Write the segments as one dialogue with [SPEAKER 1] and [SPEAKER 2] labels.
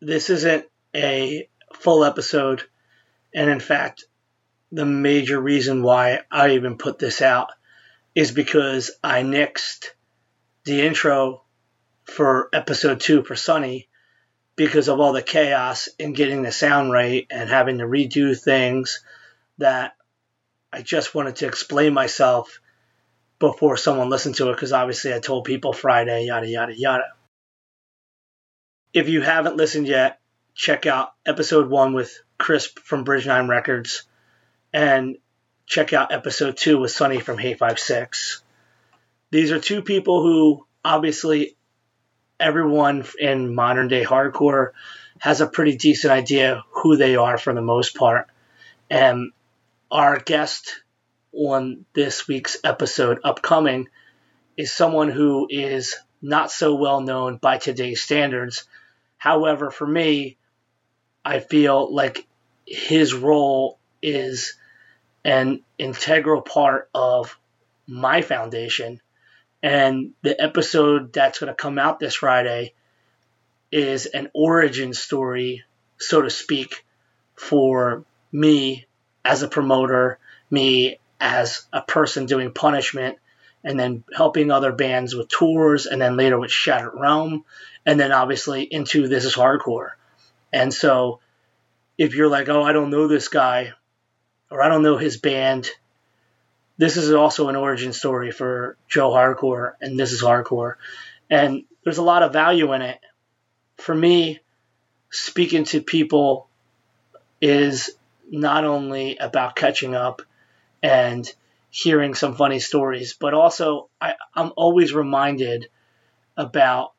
[SPEAKER 1] this isn't a full episode. And in fact, the major reason why I even put this out is because I nixed the intro for episode two for Sunny because of all the chaos in getting the sound right and having to redo things that I just wanted to explain myself before someone listened to it because obviously I told people Friday, yada, yada, yada. If you haven't listened yet, check out episode one with Crisp from Bridge Nine Records and check out episode two with Sunny from Hate5six. These are two people who obviously everyone in modern day hardcore has a pretty decent idea who they are for the most part. And our guest on this week's episode, upcoming, is someone who is not so well known by today's standards. However, for me, I feel like his role is an integral part of my foundation. And the episode that's going to come out this Friday is an origin story, so to speak, for me as a promoter, me as a person doing punishment, and then helping other bands with tours, and then later with Shattered Realm, and then obviously into This is Hardcore. And so if you're like, oh, I don't know this guy, or I don't know his band, this is also an origin story for Joe Hardcore, and this is Hardcore. And there's a lot of value in it. For me, speaking to people is not only about catching up and hearing some funny stories, but also I, I'm always reminded about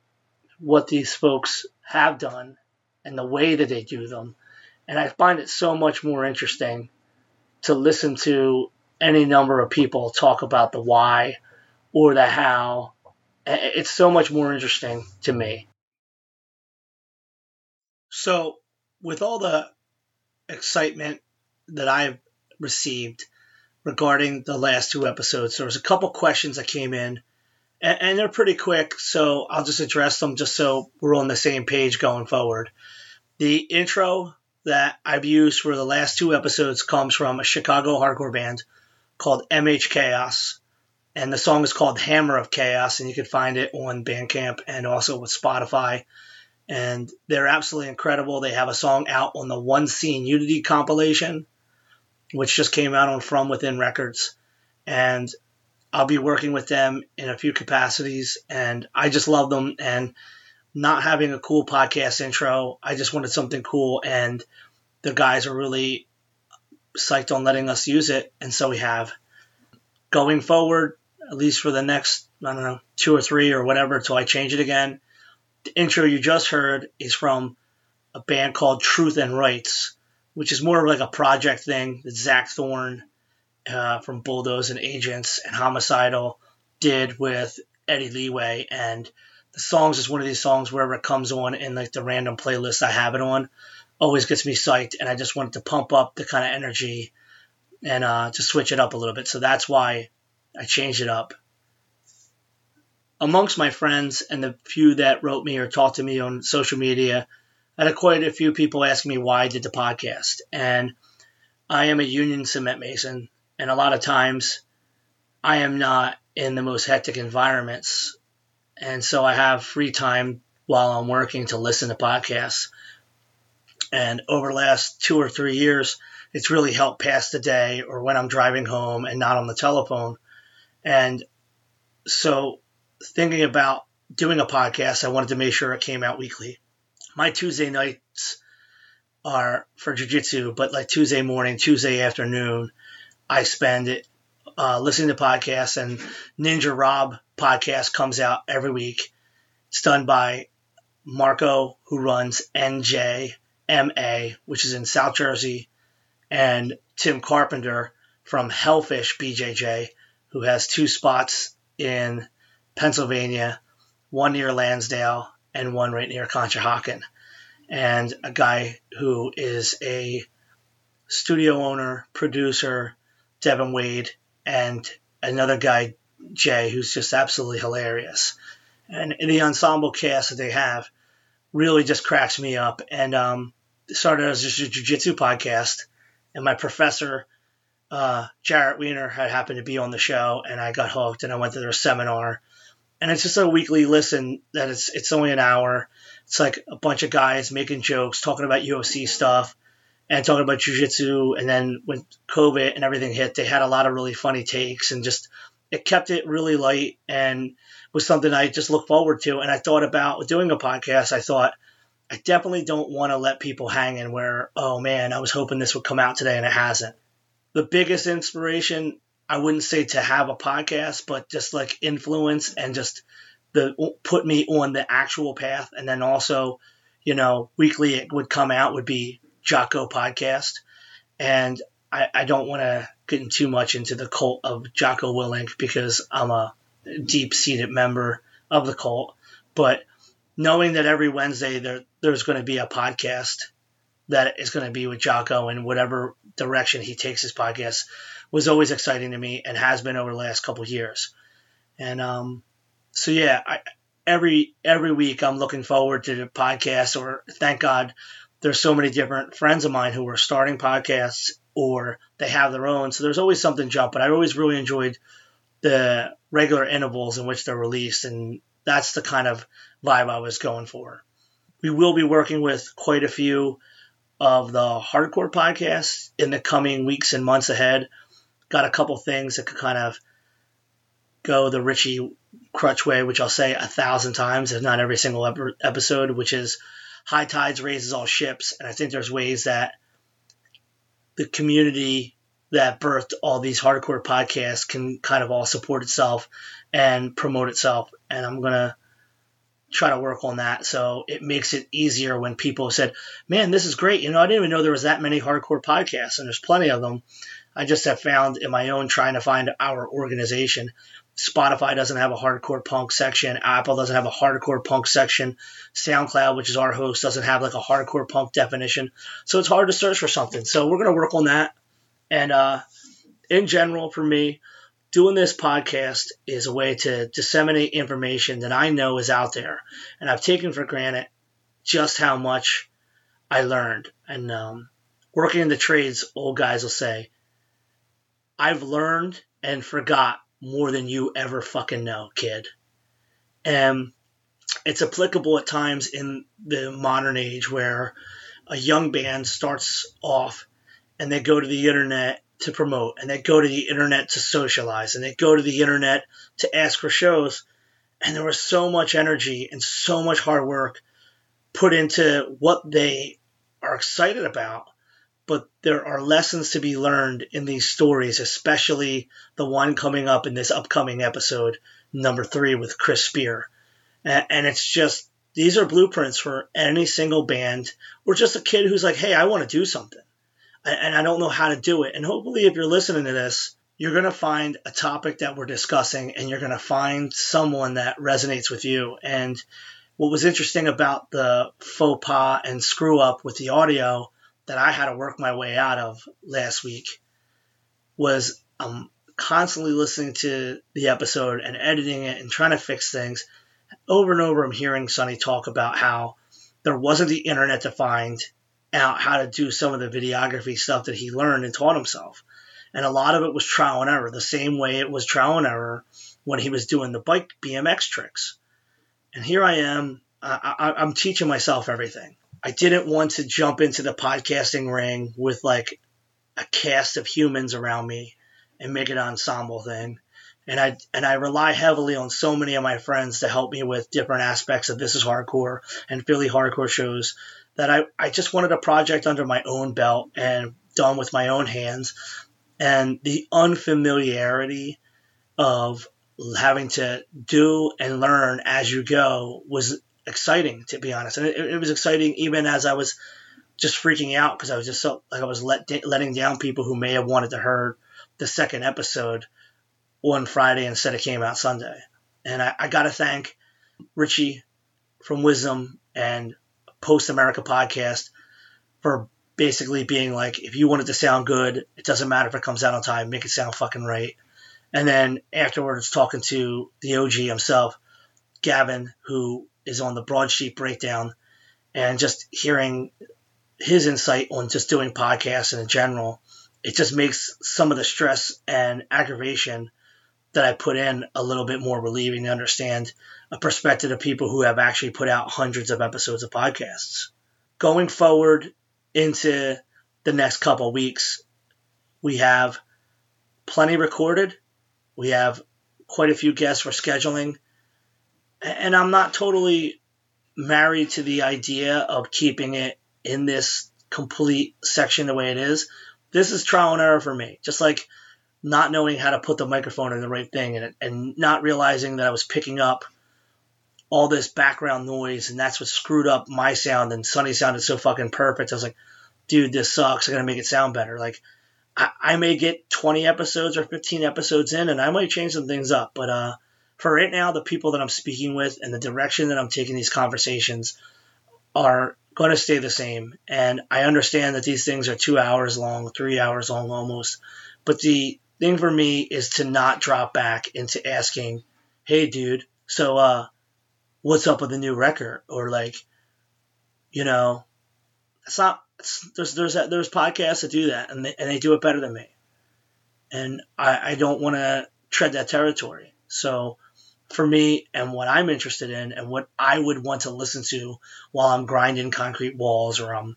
[SPEAKER 1] what these folks have done and the way that they do them and I find it so much more interesting to listen to any number of people talk about the why or the how. It's so much more interesting to me. So, with all the excitement that I've received regarding the last two episodes, there was a couple questions that came in, and, they're pretty quick, so I'll just address them just so we're on the same page going forward. The intro that I've used for the last two episodes comes from a Chicago hardcore band called MH Chaos. And the song is called Hammer of Chaos, and you can find it on Bandcamp and also with Spotify. And they're absolutely incredible. They have a song out on the One Scene Unity compilation, which just came out on From Within Records. And I'll be working with them in a few capacities, and I just love them. And not having a cool podcast intro. I just wanted something cool, and the guys are really psyched on letting us use it, and so we have. Going forward, at least for the next, I don't know, two or three or whatever, until I change it again, the intro you just heard is from a band called Truth and Rights, which is more of like a project thing that Zach Thorne uh, from Bulldoze and Agents and Homicidal did with Eddie Leeway and the songs is one of these songs wherever it comes on in like the random playlist I have it on, always gets me psyched, and I just wanted to pump up the kind of energy and uh, to switch it up a little bit. So that's why I changed it up. Amongst my friends and the few that wrote me or talked to me on social media, I had quite a few people asking me why I did the podcast. And I am a union cement mason, and a lot of times I am not in the most hectic environments and so I have free time while I'm working to listen to podcasts. And over the last two or three years, it's really helped pass the day or when I'm driving home and not on the telephone. And so, thinking about doing a podcast, I wanted to make sure it came out weekly. My Tuesday nights are for jiu-jitsu, but like Tuesday morning, Tuesday afternoon, I spend it uh, listening to podcasts. And Ninja Rob podcast comes out every week. It's done by Marco, who runs NJMA, which is in South Jersey, and Tim Carpenter from Hellfish BJJ, who has two spots in Pennsylvania, one near Lansdale and one right near Conshohocken. And a guy who is a studio owner, producer, Devin Wade, and another guy, Jay, who's just absolutely hilarious. And the ensemble cast that they have really just cracks me up. And um, started as just a jiu-jitsu podcast, and my professor, uh, Jarrett Weiner, had happened to be on the show, and I got hooked, and I went to their seminar. And it's just a weekly listen that it's it's only an hour. It's like a bunch of guys making jokes, talking about UFC stuff, and talking about jiu-jitsu. And then when COVID and everything hit, they had a lot of really funny takes, and just it kept it really light and was something I just look forward to. And I thought about doing a podcast. I thought I definitely don't want to let people hang in where, oh man, I was hoping this would come out today and it hasn't. The biggest inspiration, I wouldn't say to have a podcast, but just like influence and just the put me on the actual path. And then also, you know, weekly it would come out would be Jocko podcast. And I, I don't want to get too much into the cult of Jocko Willink because I'm a deep seated member of the cult. But knowing that every Wednesday there there's going to be a podcast that is going to be with Jocko in whatever direction he takes his podcast was always exciting to me and has been over the last couple years. And um, so yeah, I, every every week I'm looking forward to the podcast. Or thank God, there's so many different friends of mine who are starting podcasts or they have their own. So there's always something jump. But I always really enjoyed the regular intervals in which they're released, and that's the kind of vibe I was going for. We will be working with quite a few of the hardcore podcasts in the coming weeks and months ahead. Got a couple things that could kind of go the Richie Krutch way, which I'll say a thousand times, if not every single episode, which is high tides raises all ships. And I think there's ways that the community that birthed all these hardcore podcasts can kind of all support itself and promote itself. And I'm going to try to work on that so it makes it easier when people said, man, this is great. You know, I didn't even know there was that many hardcore podcasts, and there's plenty of them. I just have found in my own trying to find our organization. Spotify doesn't have a hardcore punk section. Apple doesn't have a hardcore punk section. SoundCloud, which is our host, doesn't have like a hardcore punk definition. So it's hard to search for something. So we're going to work on that. And uh, in general, for me, doing this podcast is a way to disseminate information that I know is out there. And I've taken for granted just how much I learned. And um, working in the trades, old guys will say, I've learned and forgot more than you ever fucking know, kid. And it's applicable at times in the modern age where a young band starts off and they go to the internet to promote and they go to the internet to socialize and they go to the internet to ask for shows. And there was so much energy and so much hard work put into what they are excited about. But there are lessons to be learned in these stories, especially the one coming up in this upcoming episode, number three, with Chris Spear. And it's just, these are blueprints for any single band or just a kid who's like, hey, I want to do something and I don't know how to do it. And hopefully, if you're listening to this, you're going to find a topic that we're discussing and you're going to find someone that resonates with you. And what was interesting about the faux pas and screw up with the audio that I had to work my way out of last week was I'm constantly listening to the episode and editing it and trying to fix things. Over and over, I'm hearing Sunny talk about how there wasn't the internet to find out how to do some of the videography stuff that he learned and taught himself. And a lot of it was trial and error, the same way it was trial and error when he was doing the bike BMX tricks. And here I am, I, am teaching myself everything. I didn't want to jump into the podcasting ring with like a cast of humans around me and make it an ensemble thing. And I and I rely heavily on so many of my friends to help me with different aspects of This Is Hardcore and Philly Hardcore shows that I, I just wanted a project under my own belt and done with my own hands. And the unfamiliarity of having to do and learn as you go was exciting, to be honest. And it, it was exciting even as I was just freaking out because I was just so like I was let, letting down people who may have wanted to hear the second episode on Friday instead it came out Sunday. And I, I got to thank Richie from Wisdom and Post America podcast for basically being like, if you want it to sound good, it doesn't matter if it comes out on time, make it sound fucking right. And then afterwards, talking to the OG himself, Gavin, who is on the Broad Street Breakdown, and just hearing his insight on just doing podcasts in general, it just makes some of the stress and aggravation that I put in a little bit more relieving to understand a perspective of people who have actually put out hundreds of episodes of podcasts. Going forward into the next couple weeks, we have plenty recorded. We have quite a few guests we're scheduling. And I'm not totally married to the idea of keeping it in this complete section the way it is. This is trial and error for me. Just like not knowing how to put the microphone in the right thing and, and not realizing that I was picking up all this background noise and that's what screwed up my sound and Sunny sounded so fucking perfect. I was like, dude, this sucks. I gotta make it sound better. Like I, I may get 20 episodes or 15 episodes in and I might change some things up. But uh, for right now, the people that I'm speaking with and the direction that I'm taking these conversations are going to stay the same. And I understand that these things are two hours long, three hours long almost. But the thing for me is to not drop back into asking, hey, dude, so uh, what's up with the new record? Or like, you know, it's not. It's, there's there's there's podcasts that do that, and they, and they do it better than me. And I, I don't want to tread that territory. So for me and what I'm interested in and what I would want to listen to while I'm grinding concrete walls or I'm,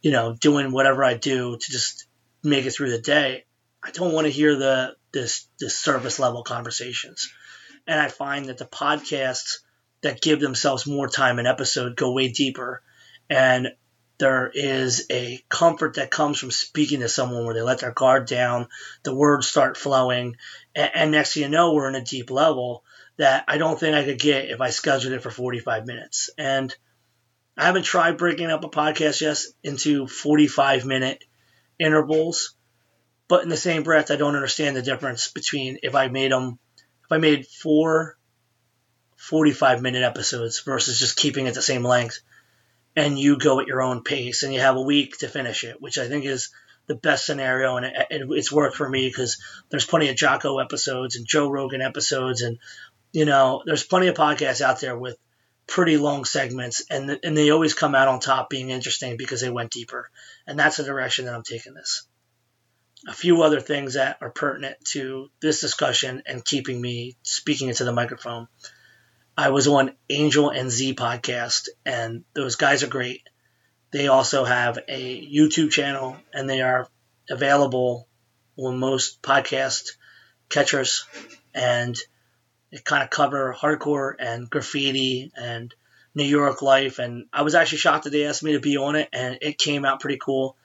[SPEAKER 1] you know, doing whatever I do to just make it through the day. I don't want to hear the this this service level conversations. And I find that the podcasts that give themselves more time an episode go way deeper. And there is a comfort that comes from speaking to someone where they let their guard down, the words start flowing, and, and next thing you know, we're in a deep level that I don't think I could get if I scheduled it for 45 minutes. And I haven't tried breaking up a podcast yet into 45 minute intervals, but in the same breath, I don't understand the difference between if I made them, if I made four 45 minute episodes versus just keeping it the same length and you go at your own pace and you have a week to finish it, which I think is the best scenario. And it, it, it's worked for me because there's plenty of Jocko episodes and Joe Rogan episodes and you know, there's plenty of podcasts out there with pretty long segments, and and they always come out on top, being interesting because they went deeper, and that's the direction that I'm taking this. A few other things that are pertinent to this discussion and keeping me speaking into the microphone. I was on Angel and Z podcast, and those guys are great. They also have a YouTube channel, and they are available on most podcast catchers. And it kind of cover hardcore and graffiti and New York life. And I was actually shocked that they asked me to be on it, and it came out pretty cool.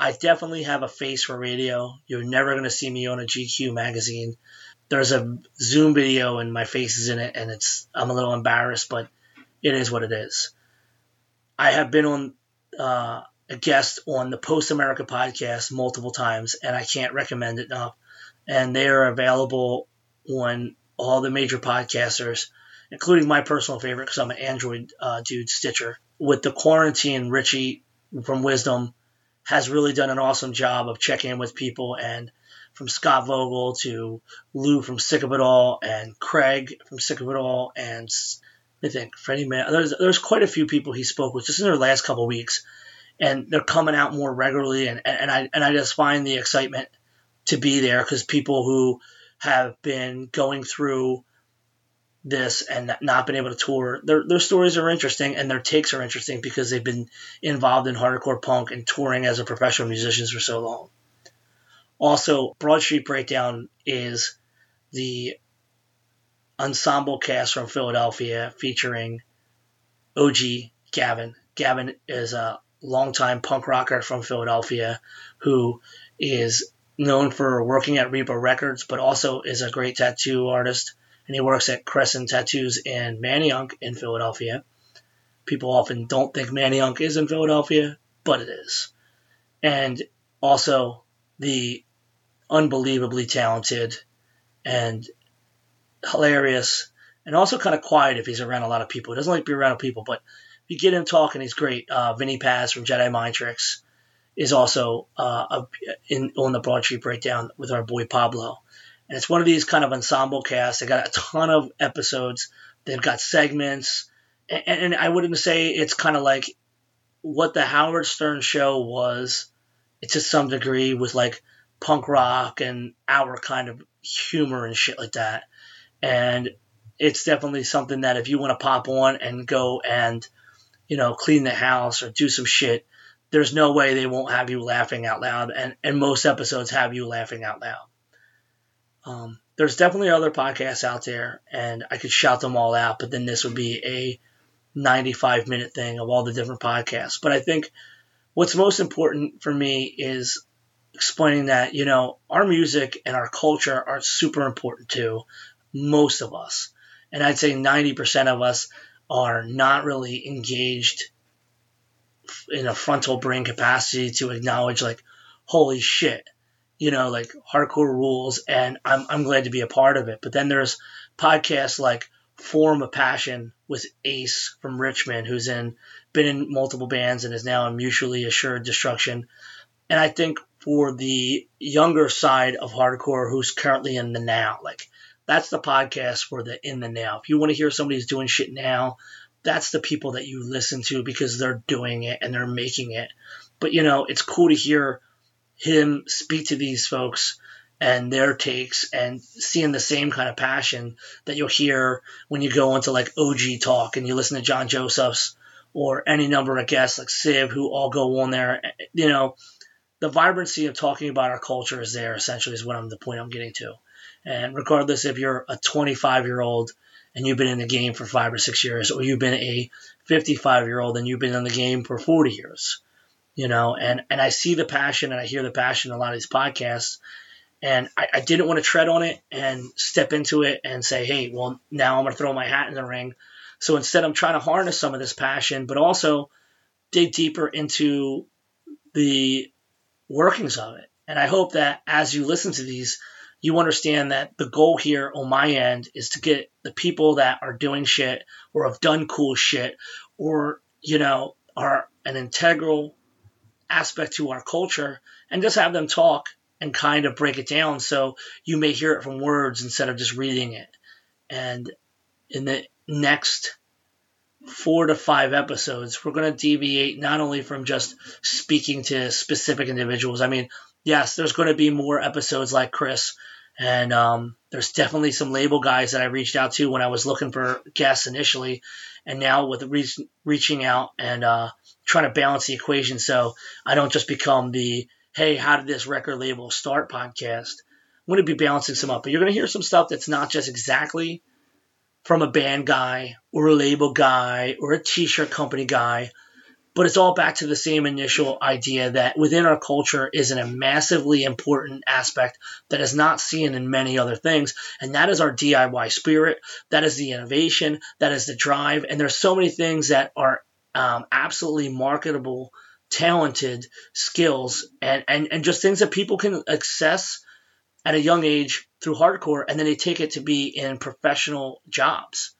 [SPEAKER 1] I definitely have a face for radio. You're never going to see me on a GQ magazine. There's a Zoom video and my face is in it, and it's I'm a little embarrassed, but it is what it is. I have been on uh, a guest on the Post America podcast multiple times, and I can't recommend it enough. And they are available on all the major podcasters, including my personal favorite because I'm an Android uh, dude, Stitcher. With the quarantine, Richie from Wisdom has really done an awesome job of checking in with people and from Scott Vogel to Lou from Sick of It All and Craig from Sick of It All and I think Freddie Man. There's, there's quite a few people he spoke with just in their last couple weeks, and they're coming out more regularly. And, and I and I just find the excitement to be there because people who have been going through this and not been able to tour. Their, their stories are interesting and their takes are interesting because they've been involved in hardcore punk and touring as a professional musicians for so long. Also, Broad Street Breakdown is the ensemble cast from Philadelphia featuring OG Gavin. Gavin is a longtime punk rocker from Philadelphia who is known for working at Reaper Records, but also is a great tattoo artist. And he works at Crescent Tattoos in Manayunk in Philadelphia. People often don't think Manayunk is in Philadelphia, but it is. And also the unbelievably talented and hilarious and also kind of quiet if he's around a lot of people. He doesn't like to be around people, but if you get him talking, he's great. Uh, Vinny Paz from Jedi Mind Tricks is also uh, in on the Broad Street Breakdown with our boy Pablo. And it's one of these kind of ensemble casts. They got a ton of episodes. They've got segments, and, and I wouldn't say it's kind of like what the Howard Stern show was, to some degree, with like punk rock and our kind of humor and shit like that. And it's definitely something that if you want to pop on and go and, you know, clean the house or do some shit, there's no way they won't have you laughing out loud. And, and most episodes have you laughing out loud. Um, there's definitely other podcasts out there, and I could shout them all out, but then this would be a 95 minute thing of all the different podcasts. But I think what's most important for me is explaining that, you know, our music and our culture are super important to most of us. And I'd say 90% of us are not really engaged in a frontal brain capacity to acknowledge, like, holy shit, you know, like hardcore rules. And I'm, I'm glad to be a part of it. But then there's podcasts like Form of Passion with Ace from Richmond, who's in been in multiple bands and is now in Mutually Assured Destruction. And I think for the younger side of hardcore who's currently in the now, like that's the podcast for the in the now. If you want to hear somebody who's doing shit now, that's the people that you listen to because they're doing it and they're making it. But you know, it's cool to hear him speak to these folks and their takes and seeing the same kind of passion that you'll hear when you go into like OG talk and you listen to John Josephs or any number of guests like Civ who all go on there. You know, the vibrancy of talking about our culture is there essentially is what I'm the point I'm getting to. And regardless if you're a 25 year old and you've been in the game for five or six years, or you've been a 55 year old and you've been in the game for 40 years, you know, and, and I see the passion and I hear the passion in a lot of these podcasts and I, I, didn't want to tread on it and step into it and say, hey, well, now I'm going to throw my hat in the ring. So instead, I'm trying to harness some of this passion, but also dig deeper into the workings of it. And I hope that as you listen to these, you understand that the goal here on my end is to get the people that are doing shit or have done cool shit or, you know, are an integral aspect to our culture and just have them talk and kind of break it down so you may hear it from words instead of just reading it. And in the next four to five episodes, we're going to deviate not only from just speaking to specific individuals. I mean, yes, there's going to be more episodes like Chris, and um, there's definitely some label guys that I reached out to when I was looking for guests initially, and now with re- reaching out and uh, trying to balance the equation so I don't just become the hey, how did this record label start podcast? I'm going to be balancing some up, but you're going to hear some stuff that's not just exactly from a band guy or a label guy or a t-shirt company guy, but it's all back to the same initial idea that within our culture is a massively important aspect that is not seen in many other things, and that is our DIY spirit. That is the innovation. That is the drive. And there's so many things that are um, absolutely marketable talented skills and, and, and just things that people can access at a young age through hardcore and then they take it to be in professional jobs.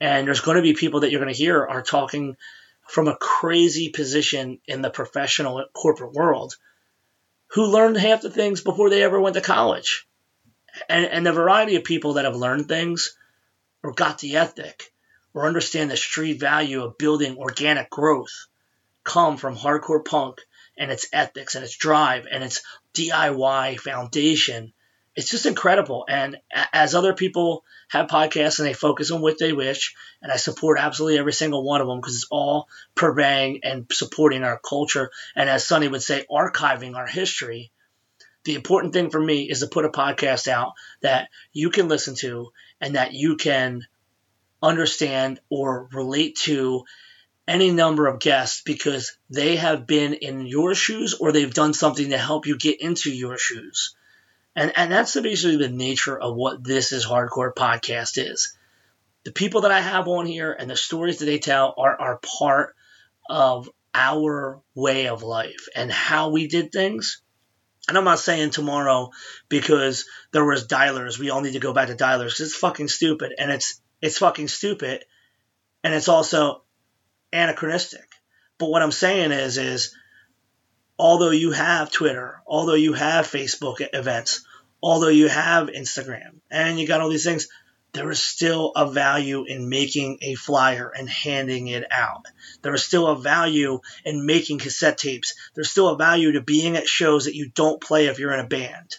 [SPEAKER 1] And there's going to be people that you're going to hear are talking from a crazy position in the professional corporate world who learned half the things before they ever went to college. And, and the variety of people that have learned things or got the ethic or understand the street value of building organic growth come from hardcore punk and its ethics and its drive and its DIY foundation. It's just incredible. And as other people have podcasts and they focus on what they wish, and I support absolutely every single one of them because it's all purveying and supporting our culture. And as Sunny would say, archiving our history. The important thing for me is to put a podcast out that you can listen to and that you can understand or relate to any number of guests because they have been in your shoes or they've done something to help you get into your shoes. And, and that's basically the nature of what this is hardcore podcast is. The people that I have on here and the stories that they tell are, are part of our way of life and how we did things. And I'm not saying tomorrow because there was dialers, we all need to go back to dialers because it's fucking stupid and it's it's fucking stupid and it's also anachronistic. But what I'm saying is, is although you have Twitter, although you have Facebook events, although you have Instagram, and you got all these things, there is still a value in making a flyer and handing it out. There is still a value in making cassette tapes. There's still a value to being at shows that you don't play if you're in a band.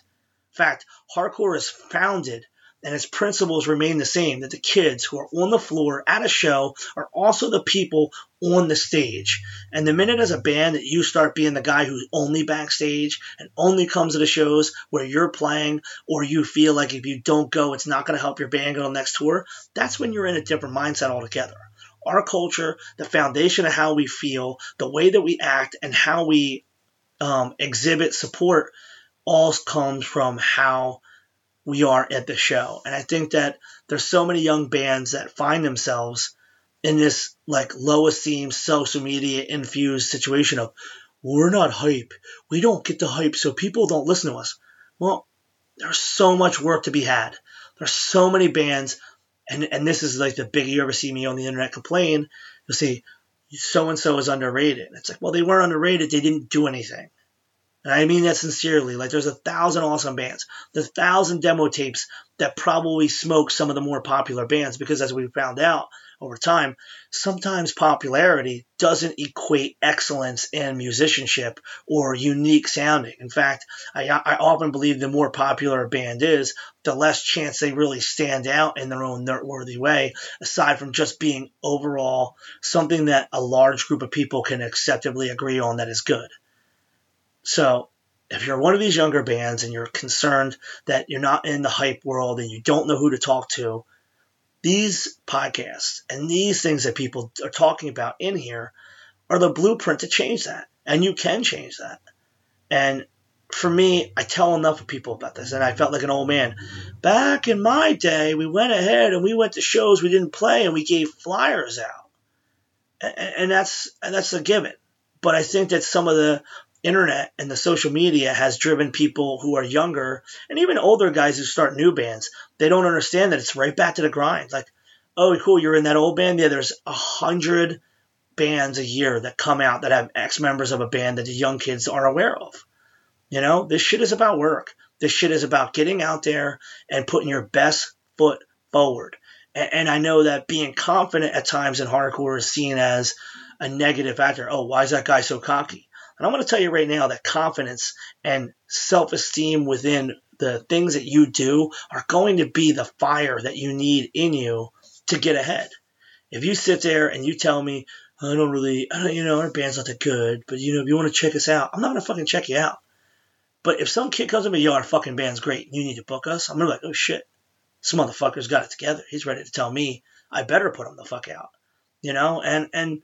[SPEAKER 1] In fact, hardcore is founded and its principles remain the same that the kids who are on the floor at a show are also the people on the stage. And the minute as a band that you start being the guy who's only backstage and only comes to the shows where you're playing, or you feel like if you don't go, it's not going to help your band go to the next tour, that's when you're in a different mindset altogether. Our culture, the foundation of how we feel, the way that we act, and how we um, exhibit support all comes from how we are at the show. And I think that there's so many young bands that find themselves in this like low esteem social media infused situation of we're not hype. We don't get the hype, so people don't listen to us. Well, there's so much work to be had. There's so many bands, and and this is like the big you ever see me on the internet complain. You'll see so and so is underrated. It's like, well, they weren't underrated. They didn't do anything. And I mean that sincerely. Like there's a thousand awesome bands. A thousand demo tapes that probably smoke some of the more popular bands because as we found out over time, sometimes popularity doesn't equate excellence in musicianship or unique sounding. In fact, I, I often believe the more popular a band is, the less chance they really stand out in their own noteworthy way, aside from just being overall something that a large group of people can acceptably agree on that is good. So if you're one of these younger bands and you're concerned that you're not in the hype world and you don't know who to talk to, these podcasts and these things that people are talking about in here are the blueprint to change that. And you can change that. And for me, I tell enough of people about this, and I felt like an old man. Back in my day, we went ahead and we went to shows we didn't play, and we gave flyers out, and, and that's and that's a given. But I think that some of the internet and the social media has driven people who are younger and even older guys who start new bands. They don't understand that it's right back to the grind. Like, oh, cool, you're in that old band. Yeah, there's a hundred bands a year that come out that have ex members of a band that the young kids aren't aware of. You know, this shit is about work. This shit is about getting out there and putting your best foot forward. And, and I know that being confident at times in hardcore is seen as a negative factor. Oh, why is that guy so cocky? And I'm going to tell you right now that confidence and self esteem within the things that you do are going to be the fire that you need in you to get ahead. If you sit there and you tell me, I don't really, I don't, you know, our band's not that good, but you know, if you want to check us out, I'm not going to fucking check you out. But if some kid comes to me, yo, our fucking band's great, you need to book us, I'm going to be like, oh shit, this motherfucker's got it together. He's ready to tell me I better put him the fuck out. You know, and, and,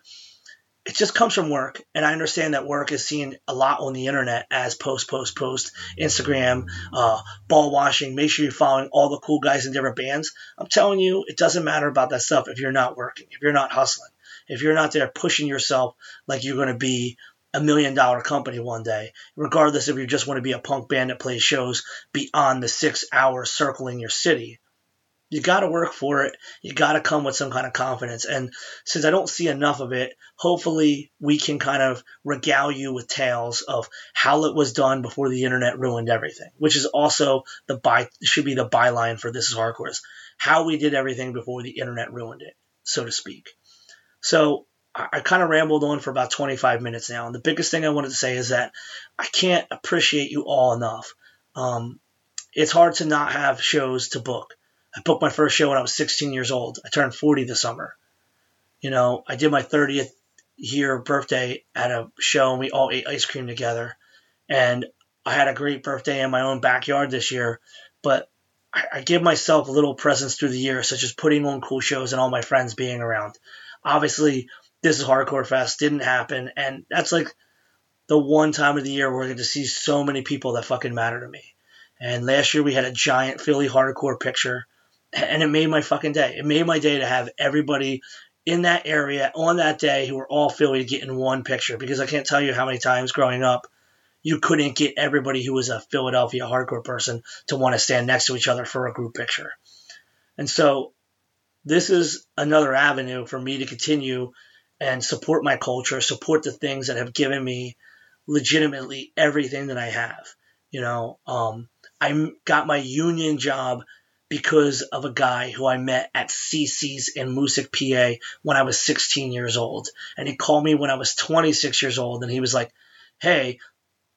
[SPEAKER 1] it just comes from work. And I understand that work is seen a lot on the internet as post, post, post, Instagram, uh, ball washing. Make sure you're following all the cool guys in different bands. I'm telling you, it doesn't matter about that stuff if you're not working, if you're not hustling, if you're not there pushing yourself like you're going to be a million dollar company one day, regardless if you just want to be a punk band that plays shows beyond the six hours circling your city you got to work for it. You got to come with some kind of confidence. And since I don't see enough of it, hopefully we can kind of regale you with tales of how it was done before the internet ruined everything, which is also the by should be the byline for this is hardcore how we did everything before the internet ruined it, so to speak. So I, I kind of rambled on for about 25 minutes now. And the biggest thing I wanted to say is that I can't appreciate you all enough. Um, it's hard to not have shows to book I booked my first show when I was 16 years old. I turned 40 this summer. You know, I did my 30th year birthday at a show and we all ate ice cream together. And I had a great birthday in my own backyard this year. But I, I give myself little presents through the year, such as putting on cool shows and all my friends being around. Obviously, this is Hardcore Fest didn't happen. And that's like the one time of the year where I get to see so many people that fucking matter to me. And last year we had a giant Philly hardcore picture and it made my fucking day. It made my day to have everybody in that area on that day who were all Philly to get in one picture because I can't tell you how many times growing up you couldn't get everybody who was a Philadelphia hardcore person to want to stand next to each other for a group picture. And so this is another avenue for me to continue and support my culture, support the things that have given me legitimately everything that I have. You know, um, I got my union job because of a guy who I met at CC's in Moosic, PA when I was 16 years old. And he called me when I was 26 years old and he was like, Hey,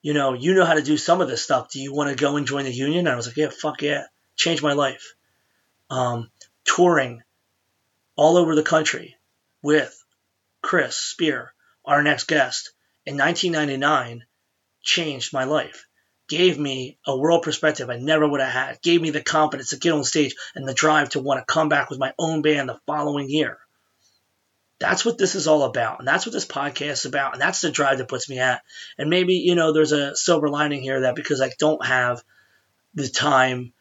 [SPEAKER 1] you know, you know how to do some of this stuff. Do you want to go and join the union? And I was like, Yeah, fuck yeah. Changed my life. Um, touring all over the country with Chris Spear, our next guest, in 1999 changed my life gave me a world perspective I never would have had, gave me the confidence to get on stage and the drive to want to come back with my own band the following year. That's what this is all about. And that's what this podcast is about. And that's the drive that puts me at. And maybe, you know, there's a silver lining here that because I don't have the time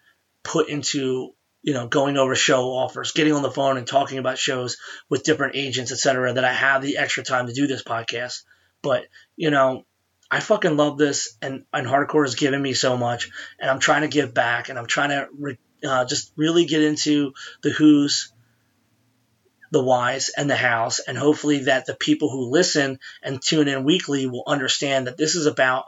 [SPEAKER 1] put into, you know, going over show offers, getting on the phone and talking about shows with different agents, et cetera, that I have the extra time to do this podcast. But, you know, I fucking love this, and, and hardcore has given me so much, and I'm trying to give back, and I'm trying to re, uh, just really get into the who's, the whys, and the hows, and hopefully that the people who listen and tune in weekly will understand that this is about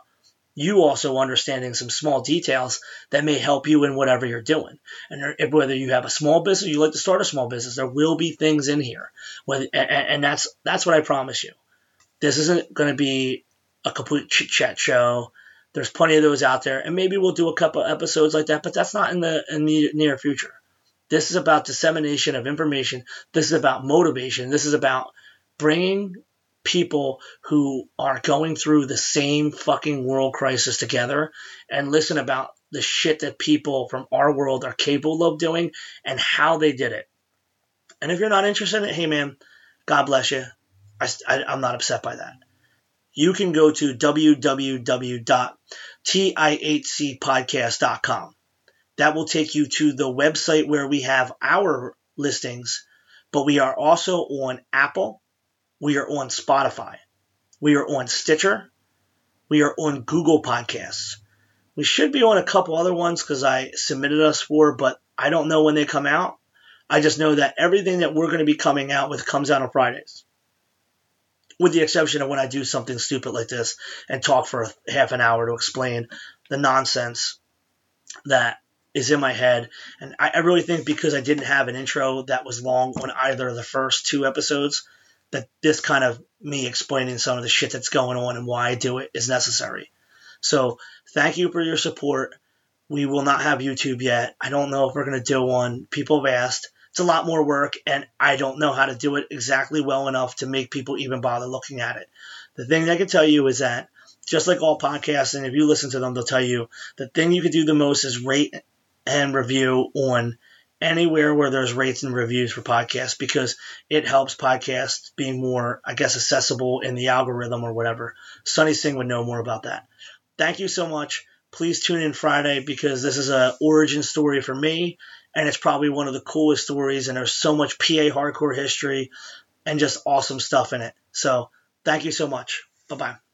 [SPEAKER 1] you also understanding some small details that may help you in whatever you're doing. And whether you have a small business, you like to start a small business, there will be things in here. Whether, and, and that's that's what I promise you. This isn't going to be a complete chit chat show. There's plenty of those out there, and maybe we'll do a couple episodes like that, but that's not in the in the near future. This is about dissemination of information. This is about motivation. This is about bringing people who are going through the same fucking world crisis together and listen about the shit that people from our world are capable of doing and how they did it. And if you're not interested in it, hey man, God bless you. I, I, I'm not upset by that you can go to www.ti8cpodcast.com. That will take you to the website where we have our listings, but we are also on Apple, we are on Spotify, we are on Stitcher, we are on Google Podcasts. We should be on a couple other ones because I submitted us for, but I don't know when they come out. I just know that everything that we're going to be coming out with comes out on Fridays with the exception of when I do something stupid like this and talk for half an hour to explain the nonsense that is in my head. And I, I, really think because I didn't have an intro that was long on either of the first two episodes, that this kind of me explaining some of the shit that's going on and why I do it is necessary. So thank you for your support. We will not have YouTube yet. I don't know if we're going to do one. People have asked it's a lot more work, and I don't know how to do it exactly well enough to make people even bother looking at it. The thing I can tell you is that just like all podcasts, and if you listen to them, they'll tell you the thing you can do the most is rate and review on anywhere where there's rates and reviews for podcasts because it helps podcasts being more, I guess, accessible in the algorithm or whatever. Sunny Singh would know more about that. Thank you so much. Please tune in Friday because this is a origin story for me and it's probably one of the coolest stories. And there's so much PA hardcore history and just awesome stuff in it. So thank you so much. Bye bye.